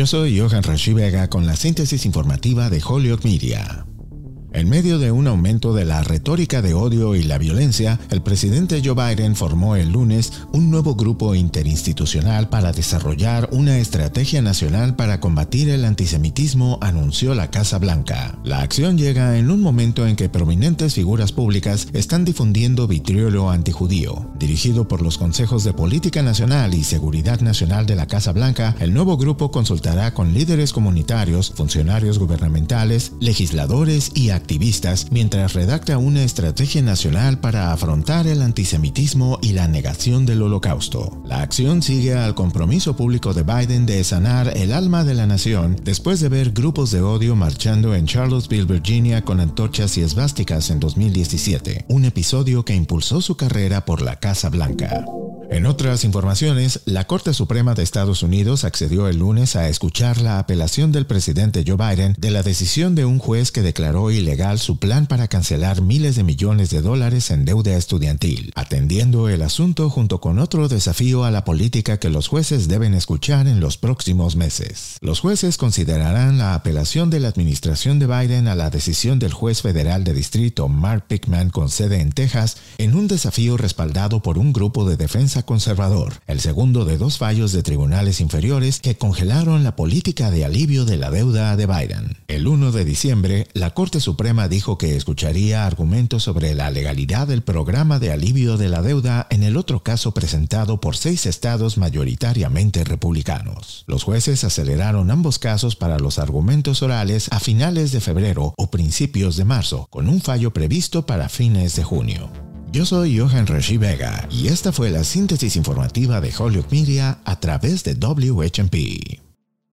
Yo soy Johan Rashi Vega con la síntesis informativa de Holyoke Media. En medio de un aumento de la retórica de odio y la violencia, el presidente Joe Biden formó el lunes un nuevo grupo interinstitucional para desarrollar una estrategia nacional para combatir el antisemitismo, anunció la Casa Blanca. La acción llega en un momento en que prominentes figuras públicas están difundiendo vitriolo antijudío. Dirigido por los consejos de Política Nacional y Seguridad Nacional de la Casa Blanca, el nuevo grupo consultará con líderes comunitarios, funcionarios gubernamentales, legisladores y activistas mientras redacta una estrategia nacional para afrontar el antisemitismo y la negación del holocausto. La acción sigue al compromiso público de Biden de sanar el alma de la nación después de ver grupos de odio marchando en Charlottesville, Virginia con antorchas y esvásticas en 2017, un episodio que impulsó su carrera por la Casa Blanca. En otras informaciones, la Corte Suprema de Estados Unidos accedió el lunes a escuchar la apelación del presidente Joe Biden de la decisión de un juez que declaró ilegal su plan para cancelar miles de millones de dólares en deuda estudiantil, atendiendo el asunto junto con otro desafío a la política que los jueces deben escuchar en los próximos meses. Los jueces considerarán la apelación de la administración de Biden a la decisión del juez federal de distrito Mark Pickman con sede en Texas en un desafío respaldado por un grupo de defensa conservador, el segundo de dos fallos de tribunales inferiores que congelaron la política de alivio de la deuda de Biden. El 1 de diciembre, la Corte Suprema dijo que escucharía argumentos sobre la legalidad del programa de alivio de la deuda en el otro caso presentado por seis estados mayoritariamente republicanos. Los jueces aceleraron ambos casos para los argumentos orales a finales de febrero o principios de marzo, con un fallo previsto para fines de junio. Yo soy Johan Rashi Vega y esta fue la síntesis informativa de Hollywood Media a través de WHMP.